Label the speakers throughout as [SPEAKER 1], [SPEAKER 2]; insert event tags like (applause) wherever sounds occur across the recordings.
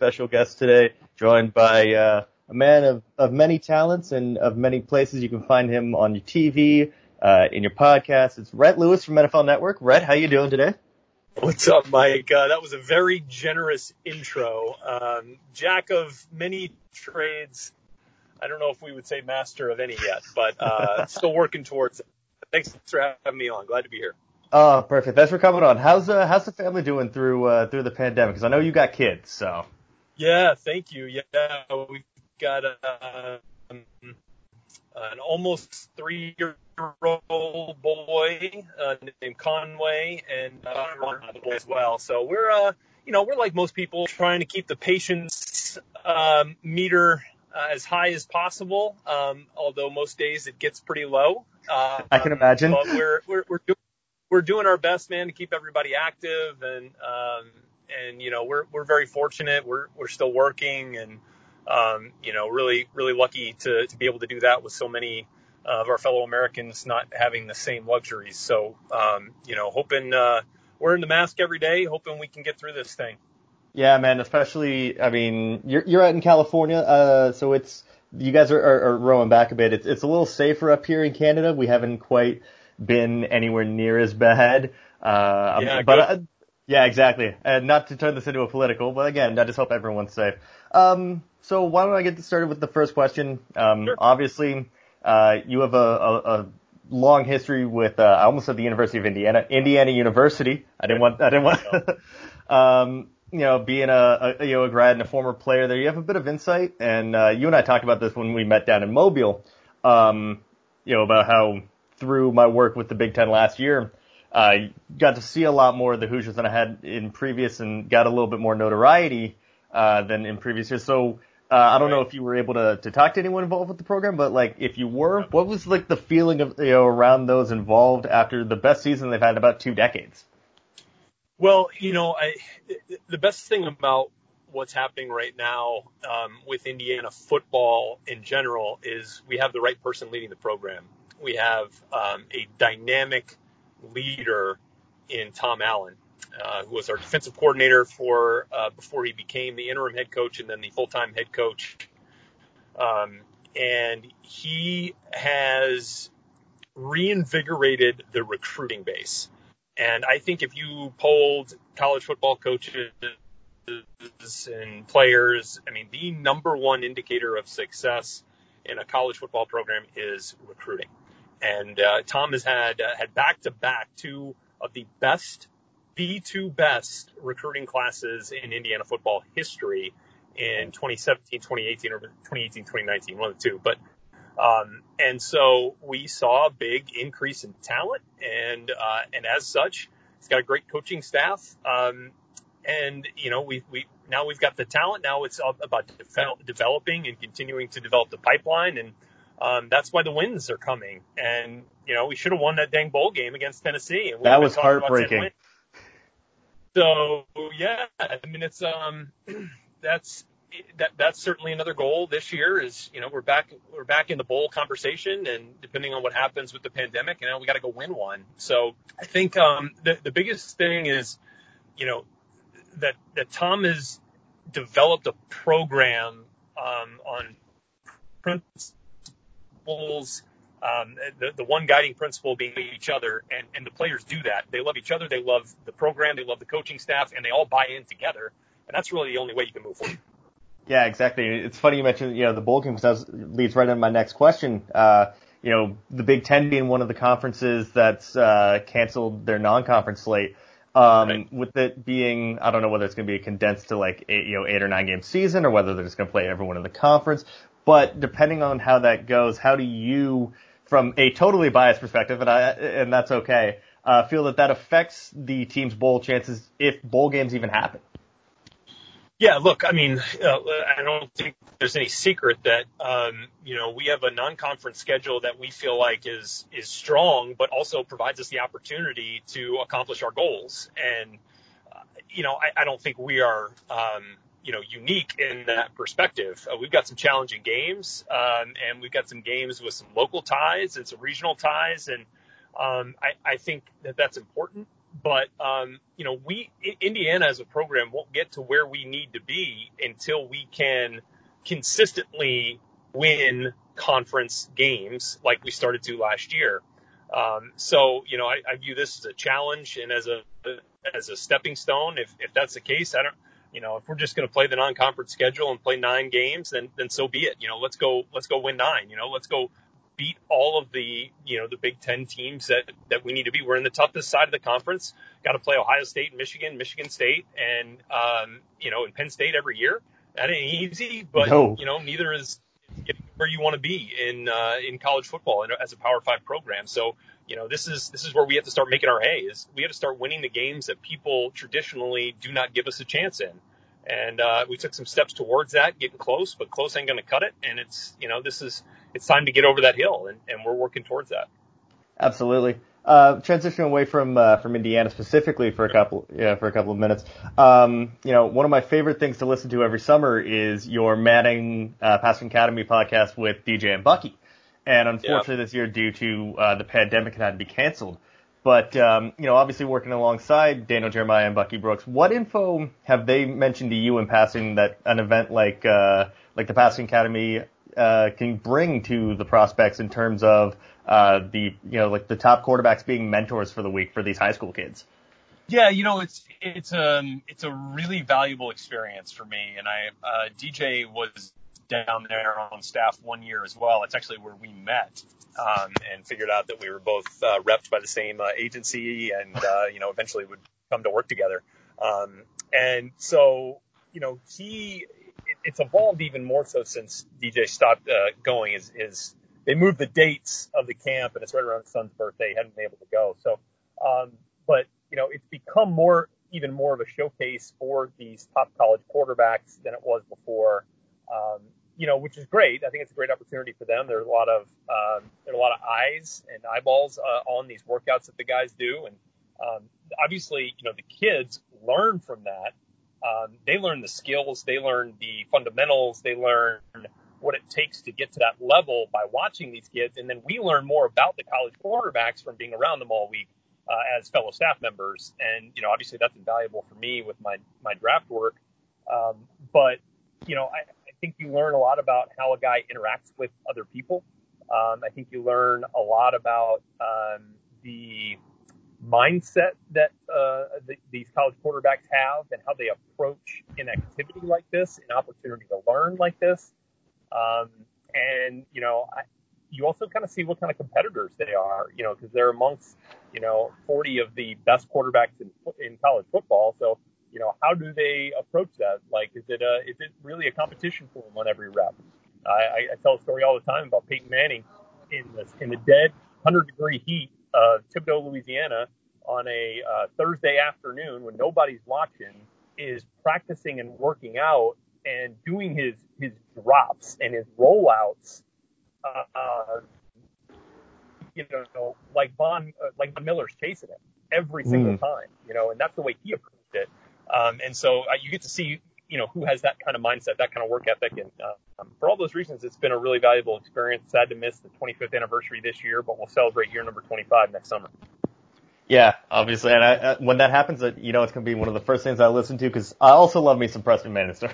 [SPEAKER 1] special guest today, joined by uh, a man of, of many talents and of many places. You can find him on your TV, uh, in your podcast. It's Rhett Lewis from NFL Network. Rhett, how you doing today?
[SPEAKER 2] What's up, Mike? Uh, that was a very generous intro. Um, jack of many trades. I don't know if we would say master of any yet, but uh, (laughs) still working towards it. Thanks for having me on. Glad to be here.
[SPEAKER 1] Oh, perfect. Thanks for coming on. How's uh, how's the family doing through uh, through the pandemic? Because I know you got kids, so.
[SPEAKER 2] Yeah, thank you. Yeah, we've got uh, an almost three year old boy uh, named Conway and uh, as well. So we're uh, you know we're like most people trying to keep the patience um, meter uh, as high as possible. Um, although most days it gets pretty low.
[SPEAKER 1] Uh, I can imagine.
[SPEAKER 2] But we're we're we're doing we're doing our best, man, to keep everybody active and um, and you know we're we're very fortunate. We're we're still working and um, you know really really lucky to to be able to do that with so many of our fellow Americans not having the same luxuries. So um, you know hoping uh, wearing the mask every day, hoping we can get through this thing.
[SPEAKER 1] Yeah, man. Especially, I mean, you're you're out in California, uh, so it's you guys are, are, are rowing back a bit. It's it's a little safer up here in Canada. We haven't quite been anywhere near as bad. Uh, yeah, but uh, yeah, exactly. And not to turn this into a political, but again, I just hope everyone's safe. Um, so why don't I get started with the first question? Um, sure. obviously, uh, you have a, a, a long history with, uh, I almost said the University of Indiana, Indiana University. I didn't want, I didn't want, (laughs) um, you know, being a, a, you know, a grad and a former player there, you have a bit of insight. And, uh, you and I talked about this when we met down in Mobile, um, you know, about how through my work with the Big Ten last year, uh, got to see a lot more of the Hoosiers than I had in previous and got a little bit more notoriety, uh, than in previous years. So, uh, I don't know if you were able to, to talk to anyone involved with the program, but like if you were, what was like the feeling of, you know, around those involved after the best season they've had in about two decades?
[SPEAKER 2] Well, you know, I, the best thing about what's happening right now um, with Indiana football in general is we have the right person leading the program we have um, a dynamic leader in Tom Allen, uh, who was our defensive coordinator for uh, before he became the interim head coach and then the full-time head coach. Um, and he has reinvigorated the recruiting base. And I think if you polled college football coaches and players, I mean, the number one indicator of success in a college football program is recruiting. And uh, Tom has had uh, had back to back two of the best, the two best recruiting classes in Indiana football history in 2017, 2018, or 2018, 2019, one of the two. But um, and so we saw a big increase in talent, and uh, and as such, he's got a great coaching staff. Um, and you know, we we now we've got the talent. Now it's about develop, developing and continuing to develop the pipeline and um, that's why the wins are coming. And, you know, we should have won that dang bowl game against Tennessee. And
[SPEAKER 1] that was heartbreaking.
[SPEAKER 2] So, yeah, I mean, it's, um, (clears throat) that's, that, that's certainly another goal this year is, you know, we're back, we're back in the bowl conversation and depending on what happens with the pandemic, you know, we got to go win one. So I think, um, the, the biggest thing is, you know, that, that Tom has developed a program, um, on principles principles. Um, the, the one guiding principle being each other, and, and the players do that. They love each other, they love the program, they love the coaching staff, and they all buy in together. And that's really the only way you can move forward.
[SPEAKER 1] Yeah, exactly. It's funny you mentioned, you know, the bowl game because that leads right into my next question. Uh, you know, the Big Ten being one of the conferences that's uh, canceled their non-conference slate. Um, right. with it being, I don't know whether it's going to be a condensed to like eight, you know, eight or nine game season or whether they're just going to play everyone in the conference. But depending on how that goes, how do you, from a totally biased perspective, and I, and that's okay, uh, feel that that affects the team's bowl chances if bowl games even happen?
[SPEAKER 2] Yeah, look, I mean, uh, I don't think there's any secret that um, you know we have a non-conference schedule that we feel like is is strong, but also provides us the opportunity to accomplish our goals. And uh, you know, I, I don't think we are um, you know, unique in that perspective. Uh, we've got some challenging games, um, and we've got some games with some local ties and some regional ties, and um, I, I think that that's important. but um, you know, we Indiana as a program won't get to where we need to be until we can consistently win conference games like we started to last year. Um, so you know, I, I view this as a challenge and as a as a stepping stone. If if that's the case, I don't. You know, if we're just going to play the non-conference schedule and play nine games, then then so be it. You know, let's go let's go win nine. You know, let's go beat all of the you know the Big Ten teams that that we need to be. We're in the toughest side of the conference. Got to play Ohio State, Michigan, Michigan State, and um, you know, and Penn State every year. That ain't easy, but no. you know, neither is getting where you want to be in uh, in college football and as a Power Five program. So you know, this is this is where we have to start making our hay. Is we have to start winning the games that people traditionally do not give us a chance in. And uh, we took some steps towards that, getting close, but close ain't going to cut it. And it's, you know, this is, it's time to get over that hill, and, and we're working towards that.
[SPEAKER 1] Absolutely. Uh, transitioning away from uh, from Indiana specifically for a couple yeah for a couple of minutes. Um, you know, one of my favorite things to listen to every summer is your Manning uh, Passing Academy podcast with DJ and Bucky. And unfortunately, yeah. this year, due to uh, the pandemic, it had to be canceled. But um, you know, obviously working alongside Daniel Jeremiah and Bucky Brooks, what info have they mentioned to you in passing that an event like uh, like the Passing Academy uh, can bring to the prospects in terms of uh, the you know like the top quarterbacks being mentors for the week for these high school kids?
[SPEAKER 2] Yeah, you know, it's it's um it's a really valuable experience for me, and I uh, DJ was down there on staff one year as well. It's actually where we met um, and figured out that we were both uh, repped by the same uh, agency, and uh, you know eventually would come to work together. Um, and so you know he it's evolved even more so since DJ stopped uh, going. Is is they moved the dates of the camp, and it's right around his son's birthday. He hadn't been able to go, so um, but you know it's become more even more of a showcase for these top college quarterbacks than it was before. Um, you know, which is great. I think it's a great opportunity for them. There's a lot of um, there are a lot of eyes and eyeballs uh, on these workouts that the guys do, and um, obviously, you know, the kids learn from that. Um, they learn the skills, they learn the fundamentals, they learn what it takes to get to that level by watching these kids, and then we learn more about the college quarterbacks from being around them all week uh, as fellow staff members. And you know, obviously, that's invaluable for me with my my draft work. Um, but you know, I, think you learn a lot about how a guy interacts with other people. Um, I think you learn a lot about um, the mindset that uh, the, these college quarterbacks have and how they approach an activity like this, an opportunity to learn like this. Um, and, you know, I, you also kind of see what kind of competitors they are, you know, because they're amongst, you know, 40 of the best quarterbacks in, in college football. So you know, how do they approach that? Like, is it a, is it really a competition for them on every rep? I, I tell a story all the time about Peyton Manning in the, in the dead 100 degree heat of Thibodaux, Louisiana on a uh, Thursday afternoon when nobody's watching is practicing and working out and doing his, his drops and his rollouts, uh, uh, you know, like Von, uh, like Von Miller's chasing him every single mm. time, you know, and that's the way he approached it. Um, and so uh, you get to see, you know, who has that kind of mindset, that kind of work ethic. And uh, for all those reasons, it's been a really valuable experience. Sad to miss the 25th anniversary this year, but we'll celebrate year number 25 next summer.
[SPEAKER 1] Yeah, obviously, and I, uh, when that happens, uh, you know, it's gonna be one of the first things I listen to because I also love me some Preston Manister.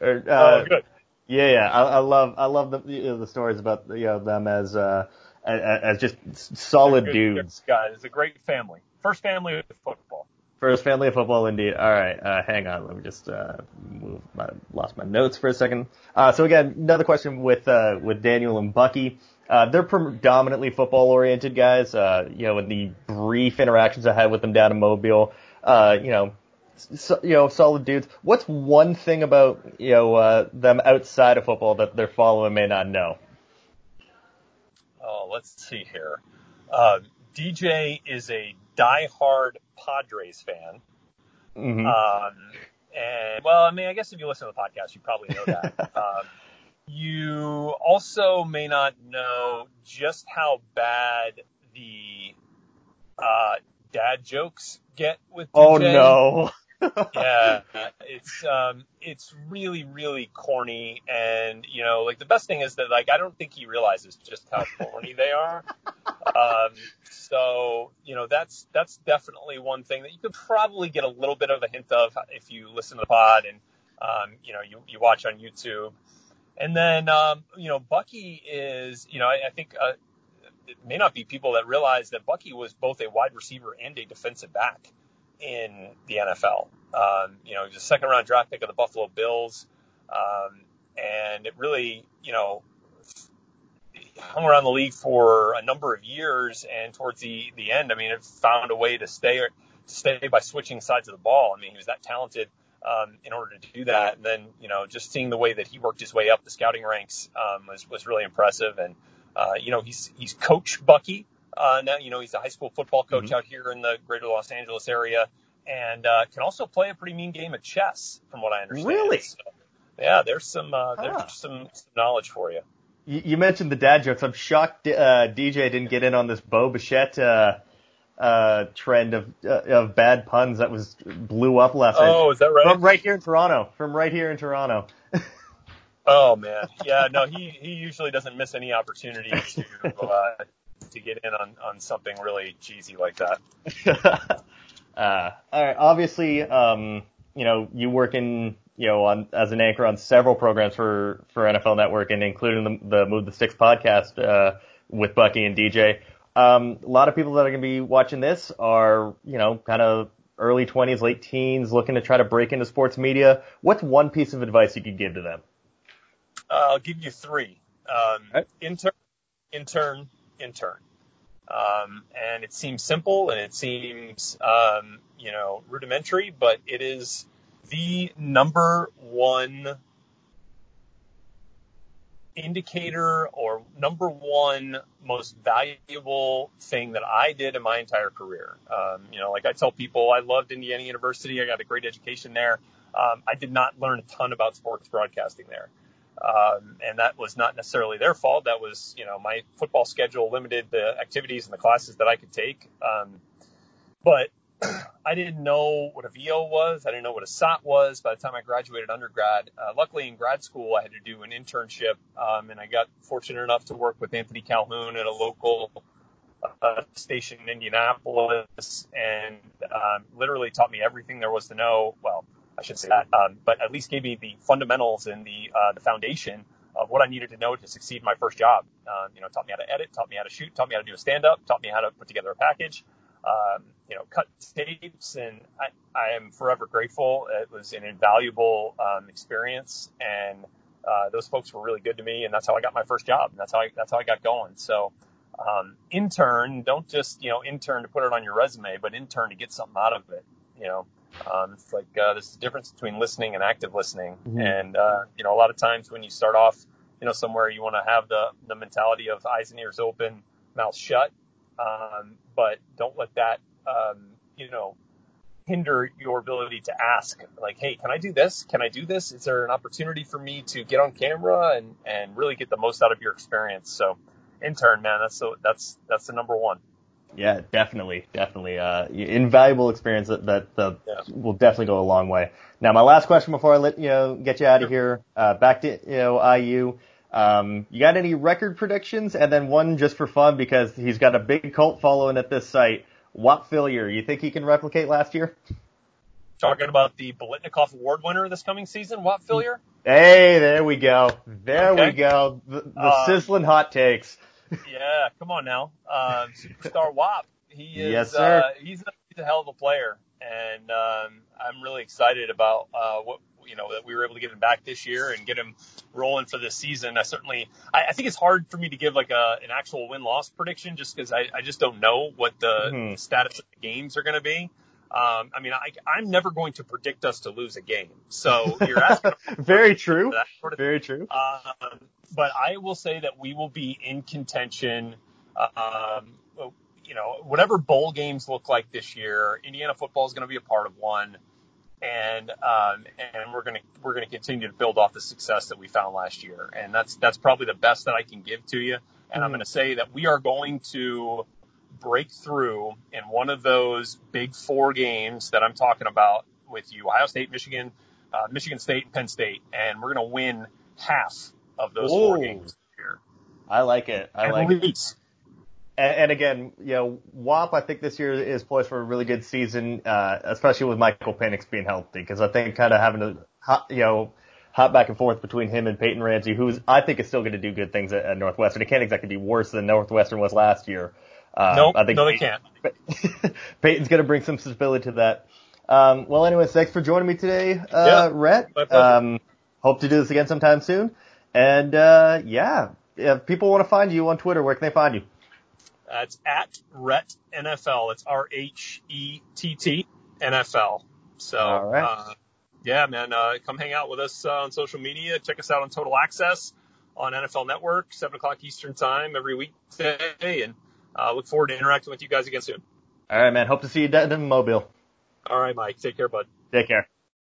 [SPEAKER 2] or, (laughs) uh, oh, good.
[SPEAKER 1] Yeah, yeah, I, I love, I love the you know, the stories about you know them as uh as, as just solid good, dudes.
[SPEAKER 2] Guys, it's a great family. First family of football.
[SPEAKER 1] First family of football, indeed. All right, uh, hang on. Let me just uh, move. My, lost my notes for a second. Uh, so again, another question with uh, with Daniel and Bucky. Uh, they're predominantly football oriented guys. Uh, you know, in the brief interactions I had with them down in Mobile, uh, you know, so, you know, solid dudes. What's one thing about you know uh, them outside of football that they're following may not know?
[SPEAKER 2] Oh, let's see here. Uh, DJ is a diehard Padres fan. Mm-hmm. Um, and well, I mean, I guess if you listen to the podcast, you probably know that. (laughs) um, you also may not know just how bad the uh, dad jokes get with DJ.
[SPEAKER 1] Oh no!
[SPEAKER 2] Yeah, it's um, it's really really corny, and you know, like the best thing is that like I don't think he realizes just how corny they are. Um, so you know, that's that's definitely one thing that you could probably get a little bit of a hint of if you listen to the pod and um, you know you you watch on YouTube. And then, um, you know, Bucky is, you know, I, I think uh, it may not be people that realize that Bucky was both a wide receiver and a defensive back in the NFL. Um, you know, he was a second round draft pick of the Buffalo Bills. Um, and it really, you know, hung around the league for a number of years. And towards the, the end, I mean, it found a way to stay, to stay by switching sides of the ball. I mean, he was that talented. Um, in order to do that, and then you know, just seeing the way that he worked his way up the scouting ranks um, was was really impressive. And uh, you know, he's he's coach Bucky uh, now. You know, he's a high school football coach mm-hmm. out here in the greater Los Angeles area, and uh, can also play a pretty mean game of chess, from what I understand.
[SPEAKER 1] Really?
[SPEAKER 2] So, yeah, there's some uh, there's ah. some, some knowledge for you.
[SPEAKER 1] you. You mentioned the dad jokes. I'm shocked uh, DJ didn't get in on this Bo Bichette uh, uh, trend of uh, of bad puns that was blew up last
[SPEAKER 2] night. Oh, is that right?
[SPEAKER 1] From right here in Toronto. From right here in Toronto. (laughs)
[SPEAKER 2] Oh man, yeah, no, he he usually doesn't miss any opportunity to uh, to get in on on something really cheesy like that. (laughs)
[SPEAKER 1] uh, all right, obviously, um, you know, you work in you know on as an anchor on several programs for for NFL Network, and including the, the Move the Sticks podcast uh, with Bucky and DJ. Um, a lot of people that are going to be watching this are, you know, kind of early 20s, late teens, looking to try to break into sports media. What's one piece of advice you could give to them?
[SPEAKER 2] Uh, I'll give you three. Um, right. Intern, intern, intern. Um, and it seems simple and it seems, um, you know, rudimentary, but it is the number one indicator or number one most valuable thing that I did in my entire career. Um, you know, like I tell people, I loved Indiana University. I got a great education there. Um, I did not learn a ton about sports broadcasting there. Um, and that was not necessarily their fault. That was, you know, my football schedule limited the activities and the classes that I could take. Um, but (clears throat) I didn't know what a VO was. I didn't know what a SOT was by the time I graduated undergrad. Uh, luckily, in grad school, I had to do an internship, um, and I got fortunate enough to work with Anthony Calhoun at a local uh, station in Indianapolis, and um, literally taught me everything there was to know. Well, I should say that, um, but at least gave me the fundamentals and the uh, the foundation of what I needed to know to succeed my first job. Um, you know, taught me how to edit, taught me how to shoot, taught me how to do a stand up, taught me how to put together a package. Um, you know, cut tapes, and I, I am forever grateful. It was an invaluable um, experience, and uh, those folks were really good to me, and that's how I got my first job, and that's how I that's how I got going. So, um, intern, don't just you know intern to put it on your resume, but intern to get something out of it. You know, um, it's like uh, there's a difference between listening and active listening. Mm-hmm. And uh, you know, a lot of times when you start off, you know, somewhere you want to have the the mentality of eyes and ears open, mouth shut. Um, but don't let that, um, you know, hinder your ability to ask. Like, hey, can I do this? Can I do this? Is there an opportunity for me to get on camera and and really get the most out of your experience? So, intern, man, that's so that's that's the number one.
[SPEAKER 1] Yeah, definitely, definitely. Uh, invaluable experience that, that yeah. will definitely go a long way. Now, my last question before I let you know get you out of here. Uh, back to you know IU. Um, you got any record predictions? And then one just for fun because he's got a big cult following at this site. Whop Philyor, you think he can replicate last year?
[SPEAKER 2] Talking about the Biletnikoff Award winner this coming season, Whop Philyor?
[SPEAKER 1] Hey, there we go. There okay. we go. The, the uh, sizzling hot takes
[SPEAKER 2] yeah, come on now. Um, superstar Whop. He is,
[SPEAKER 1] yes, sir.
[SPEAKER 2] Uh, he's, a, he's a hell of a player. And, um, I'm really excited about, uh, what, you know, that we were able to get him back this year and get him rolling for this season. I certainly, I, I think it's hard for me to give like a, an actual win loss prediction just because I, I just don't know what the mm-hmm. status of the games are going to be. Um, I mean, I, I'm never going to predict us to lose a game. So you're asking. (laughs)
[SPEAKER 1] Very true. Sort of Very true.
[SPEAKER 2] Um, but I will say that we will be in contention. Um, you know, whatever bowl games look like this year, Indiana football is going to be a part of one, and um, and we're going to we're going to continue to build off the success that we found last year, and that's that's probably the best that I can give to you. And mm-hmm. I'm going to say that we are going to break through in one of those big four games that I'm talking about with you, Ohio State, Michigan, uh, Michigan State, and Penn State, and we're going to win half of those
[SPEAKER 1] Whoa.
[SPEAKER 2] four games here.
[SPEAKER 1] I like it. I
[SPEAKER 2] At
[SPEAKER 1] like it.
[SPEAKER 2] least.
[SPEAKER 1] And, and again, you know, Whop, I think this year is poised for a really good season, uh, especially with Michael Penix being healthy, because I think kind of having to, hop, you know, hop back and forth between him and Peyton Ramsey, who's I think is still going to do good things at, at Northwestern. It can't exactly be worse than Northwestern was last year. Uh,
[SPEAKER 2] Nope,
[SPEAKER 1] I think
[SPEAKER 2] no, they can't. (laughs)
[SPEAKER 1] Peyton's going to bring some stability to that. Um, well, anyways, thanks for joining me today, uh,
[SPEAKER 2] Yeah,
[SPEAKER 1] Rhett.
[SPEAKER 2] my.
[SPEAKER 1] Um, hope to do this again sometime soon. And, uh, yeah, if people want to find you on Twitter, where can they find you?
[SPEAKER 2] Uh, it's at Rhett NFL. It's R H E T T NFL. So,
[SPEAKER 1] right.
[SPEAKER 2] uh, yeah, man, uh, come hang out with us uh, on social media. Check us out on Total Access on NFL Network, 7 o'clock Eastern Time every weekday. And uh, look forward to interacting with you guys again soon.
[SPEAKER 1] All right, man. Hope to see you down in Mobile.
[SPEAKER 2] All right, Mike. Take care, bud.
[SPEAKER 1] Take care.